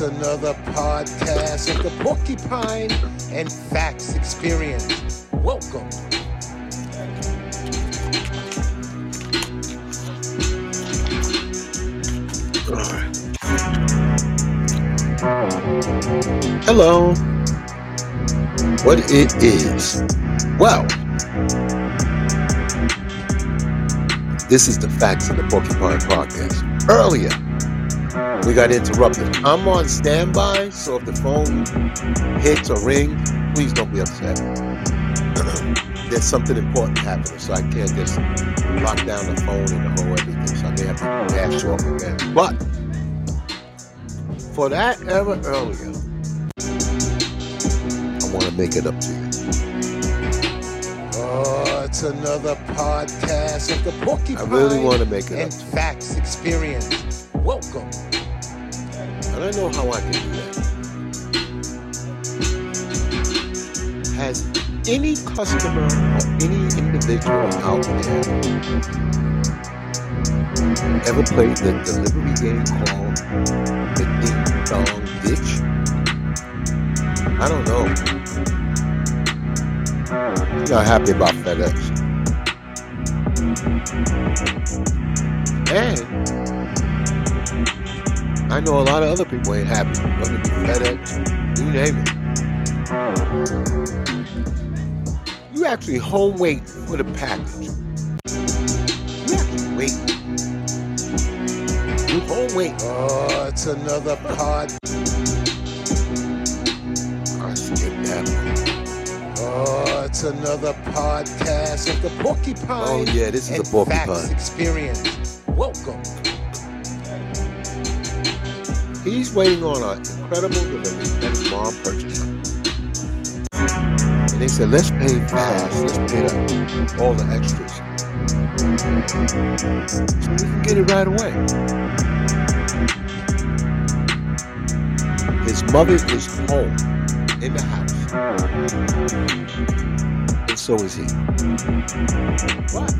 another podcast of the Porcupine and Facts Experience. Welcome. Hello. What it is? Well, this is the Facts of the Porcupine Podcast. Earlier, we got interrupted. I'm on standby, so if the phone hits or rings, please don't be upset. There's something important happening, so I can't just lock down the phone and the whole everything. So I may have to dash off again. But for that ever earlier, I want to make it up to you. Oh, it's another podcast of the Porcupine I really want to make it up and. Facts Experience. Welcome. And I know how I can do that. Has any customer or any individual out there ever played the delivery game called the Ding Dong Ditch? I don't know. I'm not happy about FedEx. And I know a lot of other people ain't happy. Whether it be FedEx, you name it. You actually home wait for the package. You actually wait. You home wait. Oh, it's another pod. I skipped that. Oh, it's another podcast of the Porcupine Oh yeah, this is a porcupine. Experience. Welcome. He's waiting on an incredible delivery that his mom purchased. And they said, let's pay fast. Let's pay the, all the extras. So we can get it right away. His mother is home in the house. And so is he. What?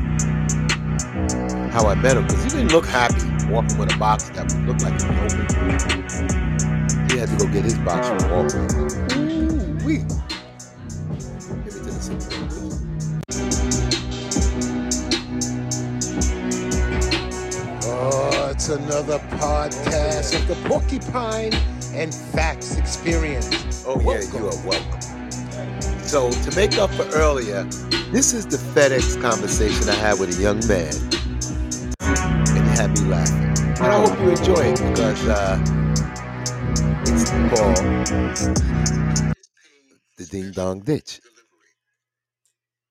How I met him, because he didn't look happy walking with a box that looked like it was open. He had to go get his box from Walgreens. Ooh, wee. Give it to the please. Oh, it's another podcast of the Porcupine and Facts Experience. Oh, yeah, you are welcome. So, to make up for earlier, this is the FedEx conversation I had with a young man. I hope you enjoy it because uh, it's called The Ding Dong Ditch. delivery.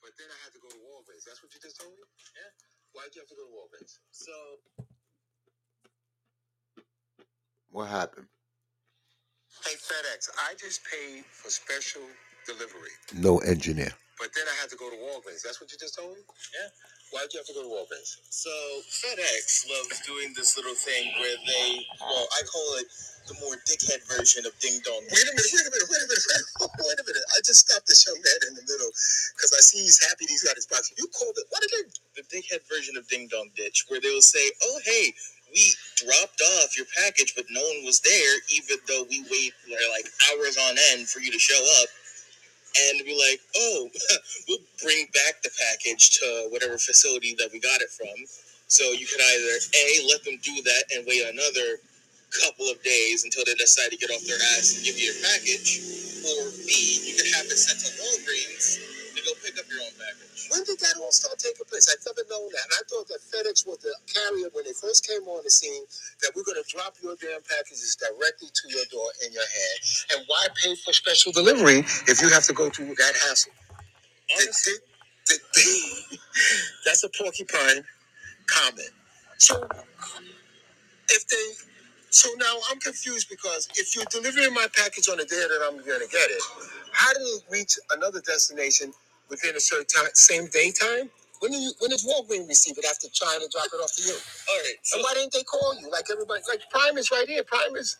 But then I had to go to Walgreens. That's what you just told me? Yeah. Why'd you have to go to Walgreens? So What happened? Hey FedEx, I just paid for special delivery. No engineer. But then I had to go to Walgreens. That's what you just told me? Yeah. Why'd you have to go to Walgreens? So FedEx loves doing this little thing where they, well, I call it the more dickhead version of Ding Dong. Wait a minute, wait a minute, wait a minute, wait a minute. I just stopped this young man in the middle because I see he's happy he's got his box. You called it, what again? The dickhead version of Ding Dong Ditch, where they will say, oh, hey, we dropped off your package, but no one was there, even though we wait like hours on end for you to show up and be like, oh, we'll bring back the package to whatever facility that we got it from. So you could either A, let them do that and wait another couple of days until they decide to get off their ass and give you your package, or B, you could have it sent to Walgreens go pick up your own package. When did that all start taking place? I've never known that. And I thought that FedEx was the carrier when they first came on the scene that we're going to drop your damn packages directly to your door in your hand. And why pay for special delivery if you have to go through that hassle? Honestly, that's a porcupine comment. So if they, so now I'm confused because if you're delivering my package on the day that I'm going to get it, how do it reach another destination within a certain time, same day time? When do you, when does Walgreens receive it after trying to drop it off to you? All right. and why didn't they call you? Like everybody, like Prime is right here. Prime is,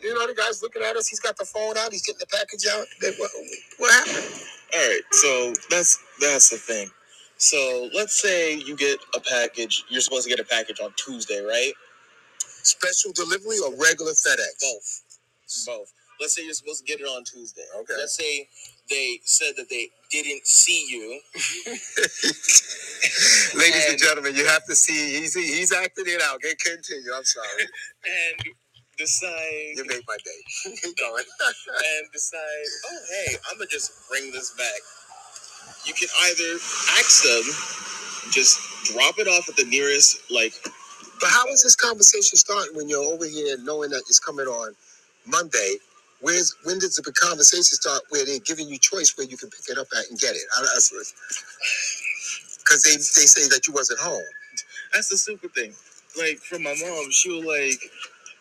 you know, the guy's looking at us. He's got the phone out. He's getting the package out. They, what, what happened? All right, so that's that's the thing. So let's say you get a package. You're supposed to get a package on Tuesday, right? Special delivery or regular FedEx? Both. Both. Let's say you're supposed to get it on Tuesday. Okay. Let's say they said that they didn't see you. Ladies and And- gentlemen, you have to see he's he's acting it out. Okay, continue. I'm sorry. and decide You made my day. Keep going. and decide, oh hey, I'm gonna just bring this back. You can either ask them, just drop it off at the nearest like But how is this conversation starting when you're over here knowing that it's coming on Monday? Where's when does the conversation start where they're giving you choice where you can pick it up at and get it? Because they they say that you wasn't home. That's the stupid thing. Like from my mom, she will like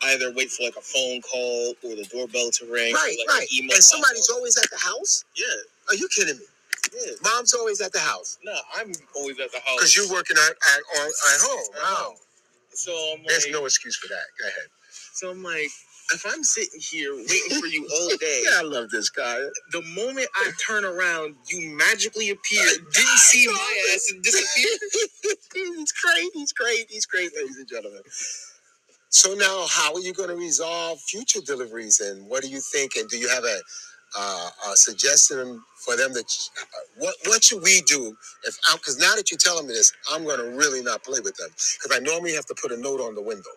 either wait for like a phone call or the doorbell to ring. Right, or, like, right. An email And somebody's pop up. always at the house. yeah, Are you kidding me? yeah. Mom's always at the house No, I'm always at the house because you're working at at, on, at home. Wow. So I'm like, There's no excuse for that. Go ahead. so I'm like, if I'm sitting here waiting for you all day, Yeah, I love this guy. the moment I turn around, you magically appear, didn't see my ass and disappear. he's great. He's great. He's great, ladies and gentlemen. So now, how are you going to resolve future deliveries, and what do you think? And do you have a, uh, a suggestion for them that uh, what what should we do if because now that you're telling me this, I'm going to really not play with them because I normally have to put a note on the window.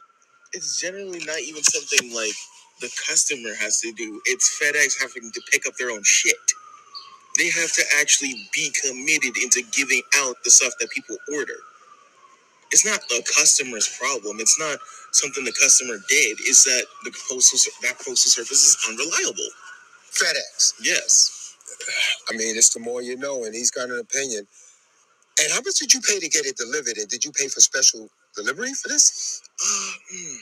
It's generally not even something like the customer has to do. It's FedEx having to pick up their own shit. They have to actually be committed into giving out the stuff that people order. It's not the customer's problem. It's not something the customer did. It's that the postal ser- that postal service is unreliable. FedEx. Yes. I mean, it's the more you know, and he's got an opinion. And how much did you pay to get it delivered? And did you pay for special delivery for this? Uh, hmm.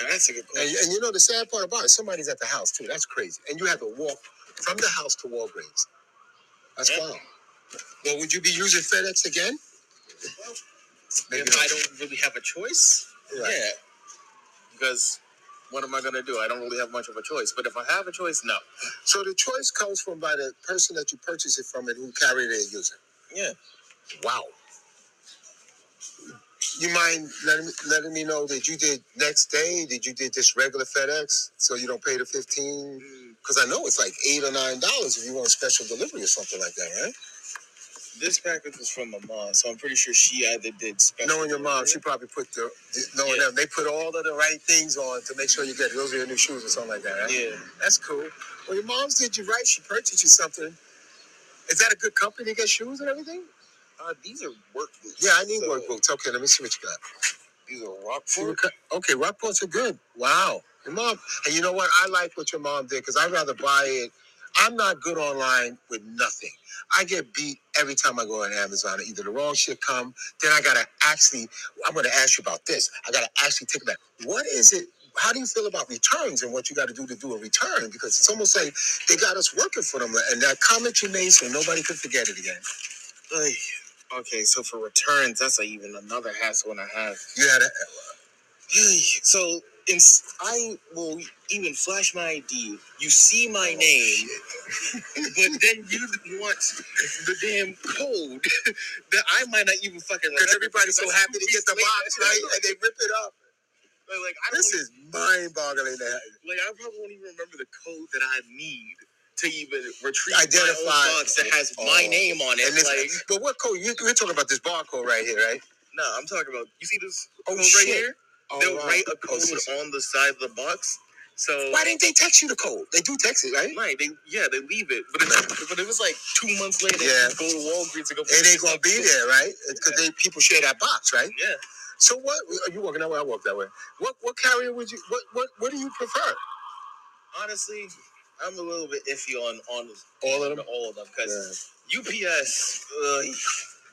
Now that's a good And, question. and you know the sad part about it, somebody's at the house too. That's crazy. And you have to walk from the house to Walgreens. That's Yeah. wild. Well, would you be using FedEx again? Maybe if not. I don't really have a choice, Right. yeah. Because what am I gonna do? I don't really have much of a choice. But if I have a choice, no. So the choice comes from by the person that you purchase it from and who carried it using. Yeah. Wow. You mind letting me, letting me know that you did next day? Did you did this regular FedEx so you don't pay the fifteen? Mm. Because I know it's like eight or nine dollars if you want special delivery or something like that, right? This package was from my mom, so I'm pretty sure she either did special. Knowing your mom, delivery- she probably put the knowing Yeah. them, they put all of the right things on to make sure you get those are your new shoes or something like that, right? Yeah. That's cool. Well, your mom's did you right. She purchased you something. Is that a good company to get shoes and everything? Uh, these are work boots. Yeah, I need So, work boots. Okay, let me see what you got. These are See Rockport. what ki- Okay, Rockports are good. Wow. Your mom, and you know what? I like what your mom did because I'd rather buy it. I'm not good online with nothing. I get beat every time I go on Amazon. Either the wrong shit come, then I gotta actually. I'm gonna ask you about this. I gotta actually take it back. What is it? How do you feel about returns and what you got to do to do a return? Because it's almost like they got us working for them. And that comment you made, so nobody could forget it again. Ay, Okay, so for returns, that's like even another hassle and a half. You had So in, I will even flash my ID. You see my oh, name, but then you want the damn code that I might not even fucking remember. because everybody's so happy to get the box, right? And they rip it up. Like, like, I don't This is mind-boggling. That like I probably won't even remember the code that I need to even retrieve Identify- my own box that has my Oh. name on it. and this, like, but what code? You, we're talking about this barcode right here, right? no, I'm talking about. You see this Oh, code shit. Oh, right here? They'll wow. write a Oh, code so- so- on the side of the box. So Why didn't they text you the code? They do text it, right? Right, they yeah they leave it, but it's, but it was like two months later. Yeah. you go to Walgreens and go. It ain't gonna be there, right? Because they people share that box, right? Yeah, So what? Are you walking that way? I walk that way. What what carrier would you? What what what do you prefer? honestly, I'm a little bit iffy on on All of them. all of them because UPS. Uh,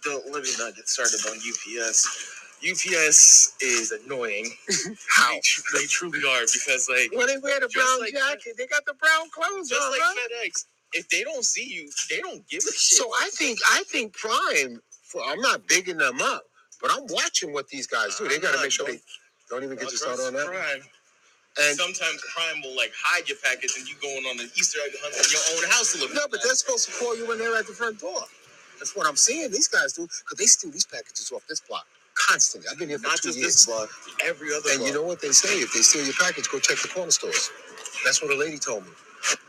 don't let me not get started on UPS. UPS is annoying. How? They, tr- they truly are because like Well, they wear the brown like- jacket. They got the brown clothes just on, like right? FedEx, if they don't see you, they don't give a shit. So I think I think Prime. For, I'm not bigging them up, but I'm watching what these guys do. They got to make sure they don't even get you started on that. Prime. And Sometimes Prime will like hide your package and you going on an Easter egg hunt in your own house to look. no, but they're supposed to call you when they're at the front door. That's what I'm seeing. These guys do because they steal these packages off this block constantly. I've been here for not two just years. this block, every other And block. you know what they say? If they steal your package, go check the corner stores. That's what a lady told me.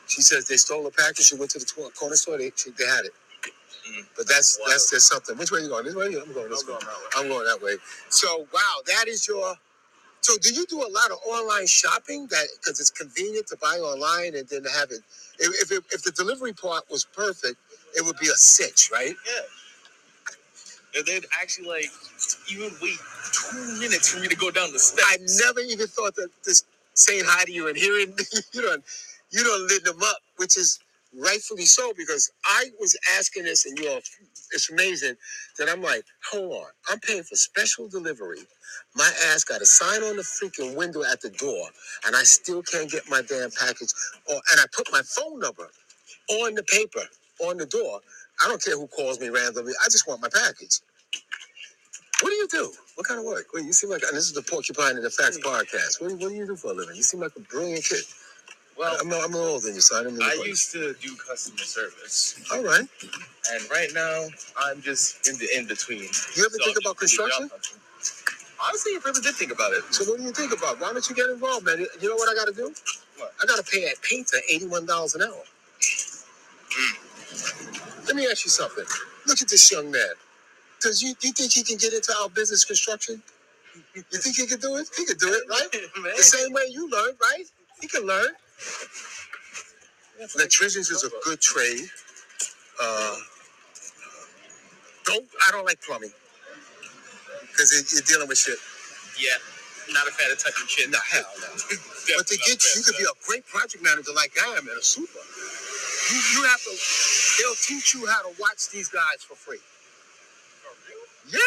She says they stole a package. She went to the tw- corner store. They, she, they had it. Mm. But that's that's just something. Which way you going? This way? I'm going this I'm way. going that way. I'm going that way. So wow, that is your. So do you do a lot of online shopping? That because it's convenient to buy online and then have it. If if, it, if the delivery part was perfect, it would be a cinch, right? Yeah. And they'd actually like even wait two minutes for me to go down the steps. I never even thought that this saying hi to you and hearing you don't you don't lit them up, which is rightfully so because I was asking this and you're it's amazing that I'm like, hold on, I'm paying for special delivery. My ass got a sign on the freaking window at the door, and I still can't get my damn package. Or and I put my phone number on the paper on the door. I don't care who calls me randomly. I just want my package. What do you do? What kind of work? Wait, you seem like and this is the Porcupine and the Facts podcast. What, do- what do you do for a living? You seem like a brilliant kid. Well, I'm, I'm older than you, so I didn't to I used to do customer service, All right. and right now I'm just in the in between. You ever think about construction? Honestly, I really did think about it. So what do you think about? Why don't you get involved, man? You know what I got to do? What? I got to pay that painter eighty-one dollars an hour. Mm. Let me ask you something. Look at this young man. Does you you think he can get into our business construction? You think he can do it? He can do it, right? Man. The same way you learned, right? He can learn. Electricians is a good trade. Uh, don't I don't like plumbing because you're dealing with shit. Yeah, not a fan of touching shit. No, hell no. But to get you could be a great project manager like I am and a super. You you have to they'll teach you how to watch these guys for free. Yeah.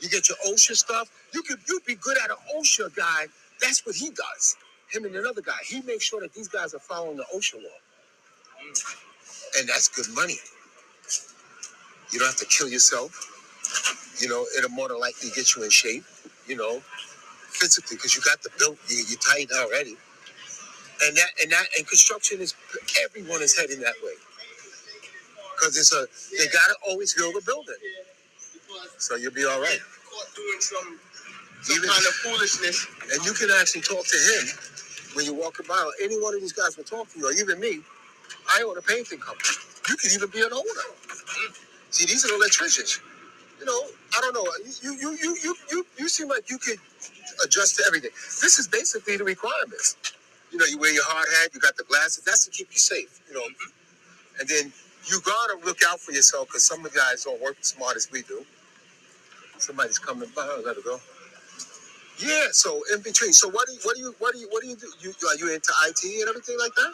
You get your OSHA stuff. You could you'd be good at an OSHA guy. That's what he does. Him and another guy. He makes sure that these guys are following the OSHA law. And that's good money. You don't have to kill yourself. You know, it'll more than likely get you in shape, you know, physically, because you got the built, you, you're tight already. And that and that and construction is everyone is heading that way. Because it's a they gotta always build a building. So you'll be all right. Caught doing some some Even- kind of foolishness. And you can actually talk to him when you're walking by, or any one of these guys will talk to you, or even me. I own a painting company. You could even be an owner. See, these are the electricians. You know, I don't know. You you you you you you seem like you could adjust to everything. This is basically the requirements. You know, you wear your hard hat, you got the glasses. That's to keep you safe. You know, mm-hmm. and then you gotta look out for yourself because some of the guys don't work as smart as we do. Somebody's coming by. I gotta go. Yeah. So in between. So what do you what do you what do you what do you do? You are you into IT and everything like that?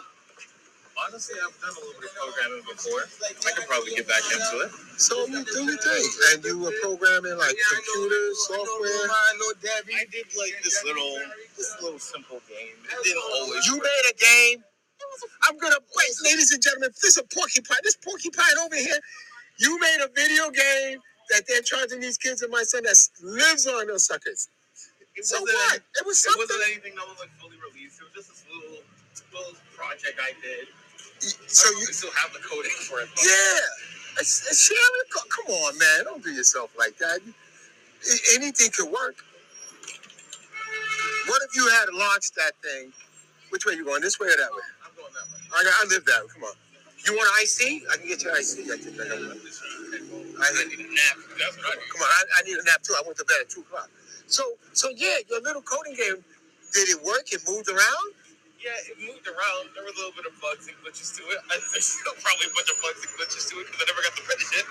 Honestly, I've done a little bit of programming before. I could probably get back into it. So you do your thing, and you were programming like computers, software. I did like this little, this little simple game. It didn't always. You made a game. I'm gonna wait, ladies and gentlemen. This is a porcupine. This porcupine over here. You made a video game that they're charging these kids and my son that lives on those suckers. It So what? It was something. it wasn't anything that was like fully released. It was just this little, little project I did. So I you, still have the coding for it. yeah. Sharing. Come on, man. Don't do yourself like that. Anything could work. What if you had launched that thing? Which way you going? This way or that way? I'm going that way. I, I live that way. Come on. You want IC? I can get you IC. I think I got one. I I need a nap. That's what I need. Come on, I, I need a nap too. I went to bed at two o'clock. So, so yeah, your little coding game, did it work? It moved around? Yeah, it moved around. There were a little bit of bugs and glitches to it. I, there's still probably a bunch of bugs and glitches to it because I never got to finish it.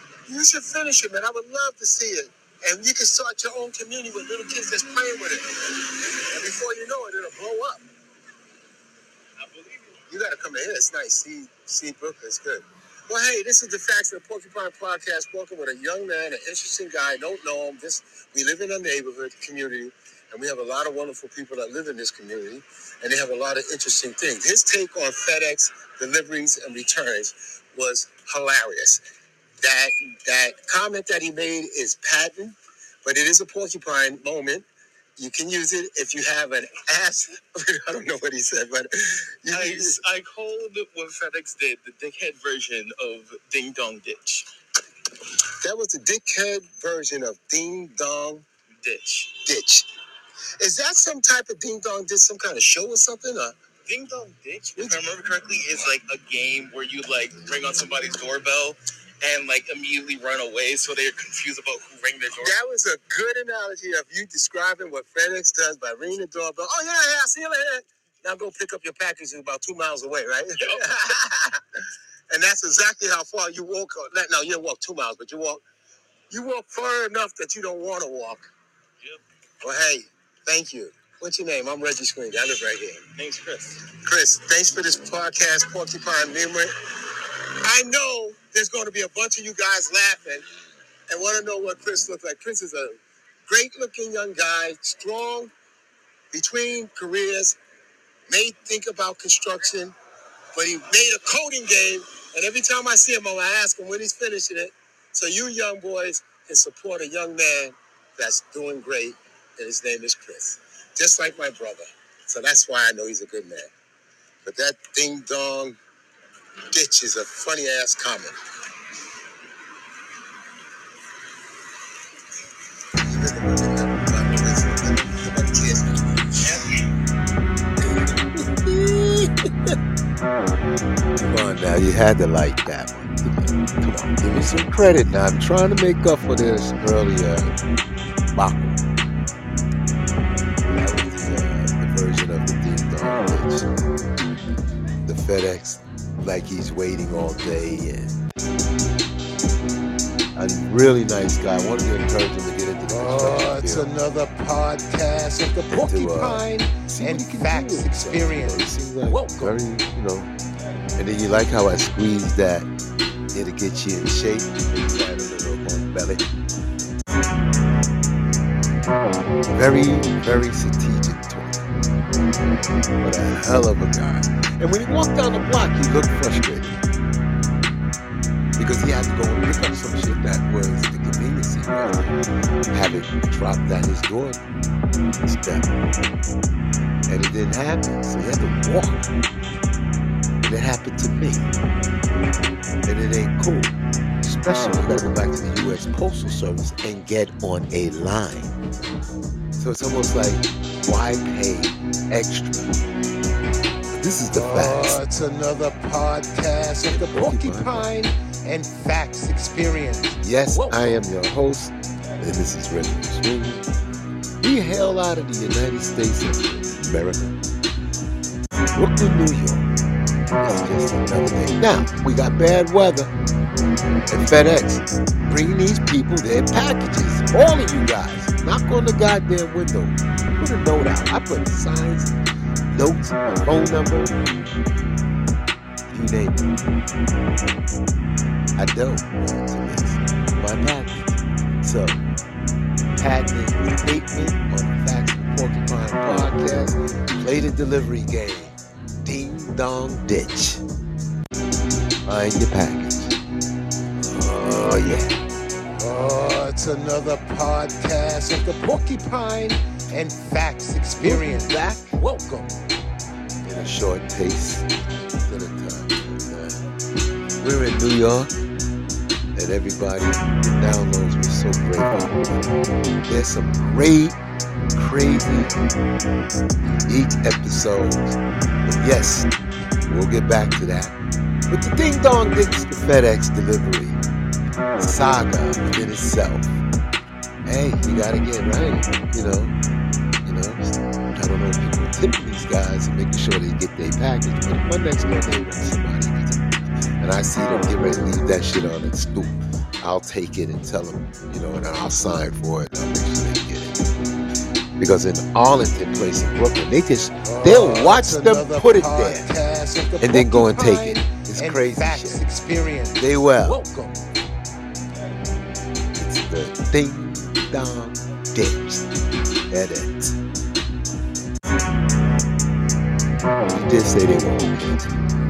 You should finish it, man. I would love to see it. And you can start your own community with little kids that's playing with it. And before you know it, it'll blow up. I believe you. You got to come in here. It's nice. See, see Brooklyn. It's good. Well, hey, this is the Facts of the Porcupine Podcast. Welcome with a young man, an interesting guy. Don't know him. This we live in a neighborhood community, and we have a lot of wonderful people that live in this community, and they have a lot of interesting things. His take on FedEx deliveries and returns was hilarious. That that comment that he made is patent, but it is a porcupine moment. You can use it if you have an ass. I don't know what he said, but you, I, I called what FedEx did the dickhead version of Ding Dong Ditch. That was the dickhead version of Ding Dong Ditch. Ditch. Is that some type of ding dong did some kind of show or something? Or? Ding Dong Ditch, if I remember correctly, is like a game where you like ring on somebody's doorbell and like immediately run away so they're confused about who rang their doorbell. That was a good analogy of you describing what FedEx does by ringing the doorbell. Oh yeah, yeah, I see you later. Now go pick up your package about two miles away, right? and that's exactly how far you walk. No, you don't walk two miles, but you walk. You walk far enough that you don't want to walk. Yep. Well, hey, thank you. What's your name? I'm Reggie Screen. I live right here. Name's Chris. Chris, thanks for this podcast, Porcupine Memory. I know there's going to be a bunch of you guys laughing and want to know what Chris looks like. Chris is a great looking young guy, strong between careers, may think about construction, but he made a coding game. And every time I see him, I'm going to ask him when he's finishing it. So you young boys can support a young man that's doing great, and his name is Chris, just like my brother. So that's why I know he's a good man. But that ding dong ditch is a funny ass comment. Come on now, you had to like that one. Come on, give me some credit now. I'm trying to make up for this earlier. Baku. That was uh, the version of the Dong Ditch. The FedEx, like he's waiting all day, and a really nice guy. I wanted to encourage him to get into the Oh, it's field. another podcast of the to, uh, Porcupine and what Facts do. Experience. It seems like Welcome. very, you know. And then you like how I squeeze that. It'll get you in shape. A little belly. Very, very strategic talk. But a hell of a guy. And when he walked down the block, he looked frustrated. Because he had to go and pick up some shit that was the convenience was have it dropped at his door step. And it didn't happen. So he had to walk. And it happened to me. And it ain't cool. Especially when gotta go back to the US Postal Service and get on a line. So it's almost like, why pay extra? This is the Oh, facts. it's another podcast of the Porcupine. And Facts Experience. Yes, Welcome. I am your host, and this is Reggie Sweeney. We hail out of the United States of America, Brooklyn, New York. It's just another day. Now, we got bad weather, and FedEx bring these people their packages. All of you guys, knock on the goddamn window. Put a note out. I put signs, notes, phone number, you name it. I don't want to miss my package. So, patented statement on the Facts Porcupine podcast. Play the delivery game. Ding dong ditch. Find your package. Oh yeah. Oh, it's another podcast of the Porcupine and Facts Experience. Back Welcome. in a short pace to the time. We're in New York, and everybody that downloads we're so grateful. There's some great, crazy, unique episodes. But yes, we'll get back to that. But the Ding Dong Ditch the FedEx delivery saga within itself. Hey, you gotta get right, you know. You know, I don't know if people tipping these guys and making sure they get their package, but if my next door neighbor somebody and I see them get ready to leave that shit on the stoop, I'll take it and tell them, you know, and I'll sign for it. And I'll make sure they get it. Because in Arlington Place in Brooklyn, they just They'll Oh, watch it's them put it there the and then go and take it. It's crazy shit. Experience. They well. Welcome. It's the ding dong ditch. FedEx. You did say they okay.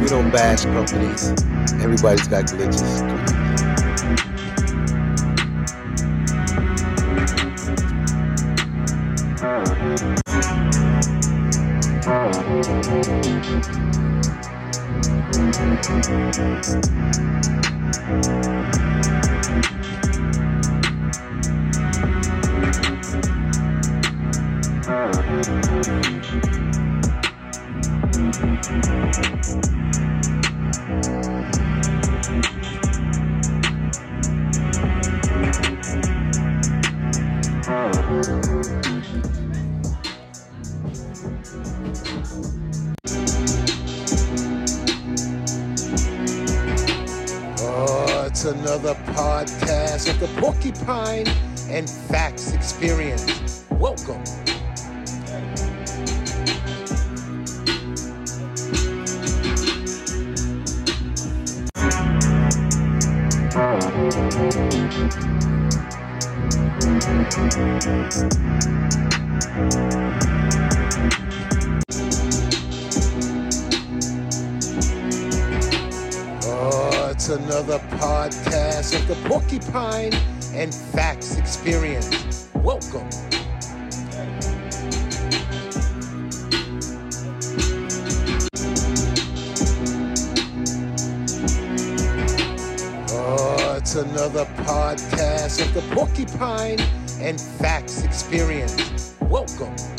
We don't bash companies. Everybody's got glitches. Thank Oh, another podcast of the Porcupine and Facts Experience. Oh, it's another podcast of the Porcupine and Facts Experience. Welcome. Another podcast of the Porcupine and Facts Experience. Welcome.